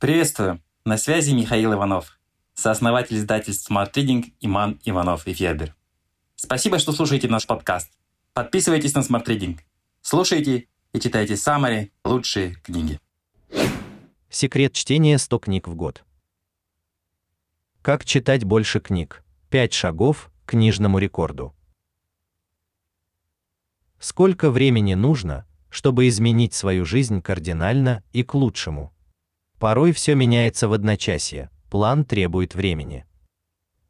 Приветствую! На связи Михаил Иванов, сооснователь издательств Smart Reading Иман Иванов и Федер. Спасибо, что слушаете наш подкаст. Подписывайтесь на Smart Reading. Слушайте и читайте самые лучшие книги. Секрет чтения 100 книг в год. Как читать больше книг? 5 шагов к книжному рекорду. Сколько времени нужно, чтобы изменить свою жизнь кардинально и к лучшему? Порой все меняется в одночасье. План требует времени.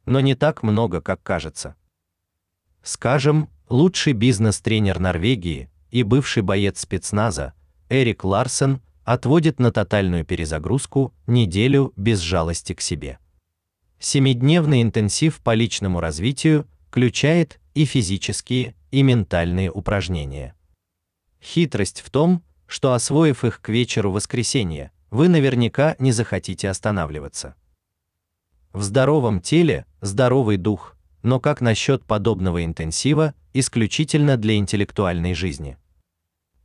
Но не так много, как кажется. Скажем, лучший бизнес-тренер Норвегии и бывший боец спецназа Эрик Ларсен отводит на тотальную перезагрузку неделю без жалости к себе. Семидневный интенсив по личному развитию включает и физические, и ментальные упражнения. Хитрость в том, что освоив их к вечеру воскресенья, вы наверняка не захотите останавливаться. В здоровом теле здоровый дух, но как насчет подобного интенсива исключительно для интеллектуальной жизни?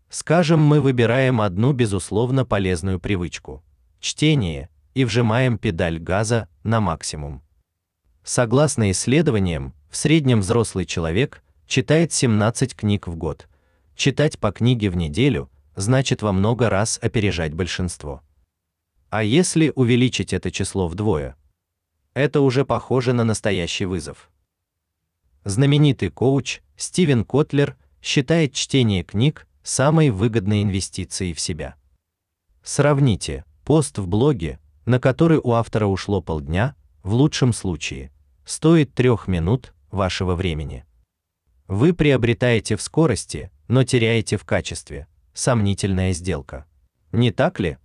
Скажем, мы выбираем одну безусловно полезную привычку чтение и вжимаем педаль газа на максимум. Согласно исследованиям, в среднем взрослый человек читает 17 книг в год. Читать по книге в неделю значит во много раз опережать большинство. А если увеличить это число вдвое? Это уже похоже на настоящий вызов. Знаменитый коуч Стивен Котлер считает чтение книг самой выгодной инвестицией в себя. Сравните пост в блоге, на который у автора ушло полдня, в лучшем случае, стоит трех минут вашего времени. Вы приобретаете в скорости, но теряете в качестве. Сомнительная сделка. Не так ли?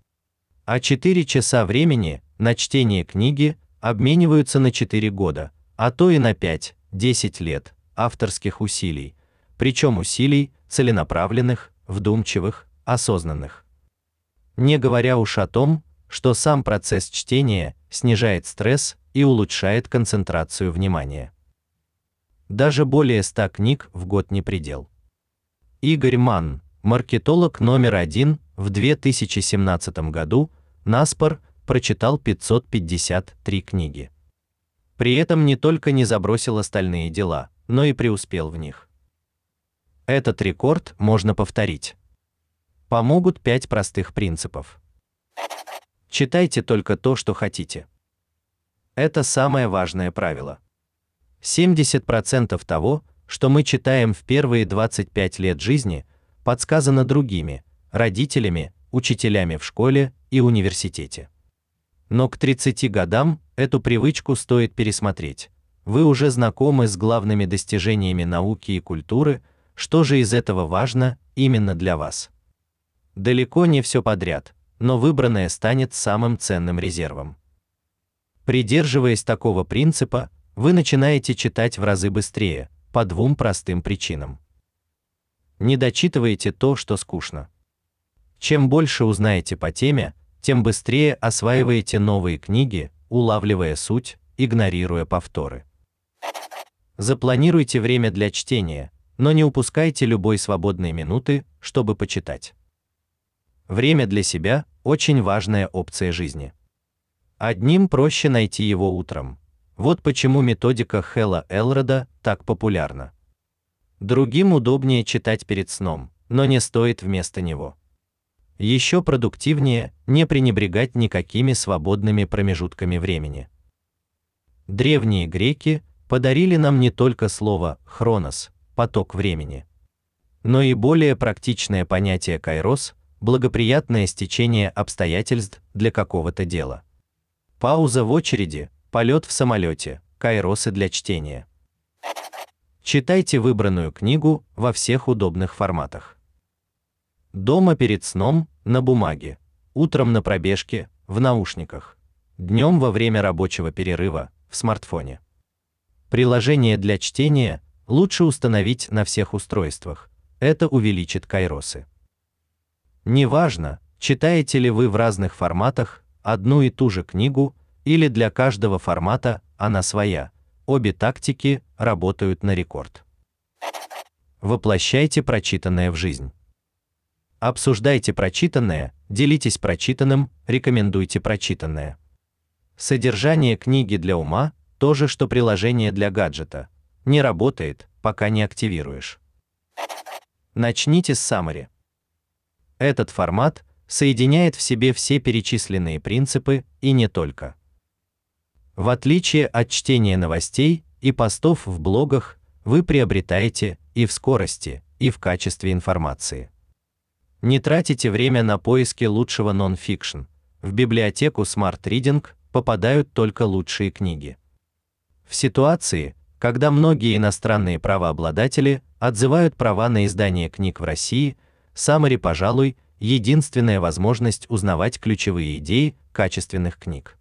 А 4 часа времени на чтение книги обмениваются на 4 года, а то и на 5-10 лет авторских усилий, причем усилий целенаправленных, вдумчивых, осознанных. Не говоря уж о том, что сам процесс чтения снижает стресс и улучшает концентрацию внимания. Даже более 100 книг в год не предел. Игорь Манн, маркетолог номер один в 2017 году, Наспор прочитал 553 книги. При этом не только не забросил остальные дела, но и преуспел в них. Этот рекорд можно повторить. Помогут пять простых принципов. Читайте только то, что хотите. Это самое важное правило. 70% того, что мы читаем в первые 25 лет жизни, подсказано другими, родителями, учителями в школе и университете. Но к 30 годам эту привычку стоит пересмотреть. Вы уже знакомы с главными достижениями науки и культуры, что же из этого важно именно для вас? Далеко не все подряд, но выбранное станет самым ценным резервом. Придерживаясь такого принципа, вы начинаете читать в разы быстрее, по двум простым причинам. Не дочитываете то, что скучно. Чем больше узнаете по теме, тем быстрее осваиваете новые книги, улавливая суть, игнорируя повторы. Запланируйте время для чтения, но не упускайте любой свободной минуты, чтобы почитать. Время для себя очень важная опция жизни. Одним проще найти его утром. Вот почему методика Хэлла Элрода так популярна. Другим удобнее читать перед сном, но не стоит вместо него. Еще продуктивнее не пренебрегать никакими свободными промежутками времени. Древние греки подарили нам не только слово хронос, поток времени, но и более практичное понятие кайрос, благоприятное стечение обстоятельств для какого-то дела. Пауза в очереди, полет в самолете, кайросы для чтения. Читайте выбранную книгу во всех удобных форматах. Дома перед сном на бумаге, утром на пробежке, в наушниках, днем во время рабочего перерыва, в смартфоне. Приложение для чтения лучше установить на всех устройствах. Это увеличит кайросы. Неважно, читаете ли вы в разных форматах одну и ту же книгу или для каждого формата она своя. Обе тактики работают на рекорд. Воплощайте прочитанное в жизнь. Обсуждайте прочитанное, делитесь прочитанным, рекомендуйте прочитанное. Содержание книги для ума то же, что приложение для гаджета. Не работает, пока не активируешь. Начните с summary. Этот формат соединяет в себе все перечисленные принципы и не только. В отличие от чтения новостей и постов в блогах, вы приобретаете и в скорости, и в качестве информации. Не тратите время на поиски лучшего нон-фикшн. В библиотеку Smart Reading попадают только лучшие книги. В ситуации, когда многие иностранные правообладатели отзывают права на издание книг в России, Summary, пожалуй, единственная возможность узнавать ключевые идеи качественных книг.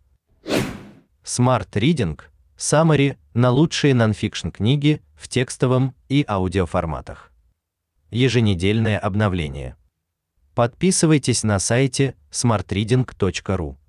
Smart Reading Summary на лучшие нонфикшн книги в текстовом и аудиоформатах. Еженедельное обновление. Подписывайтесь на сайте smartreading.ru.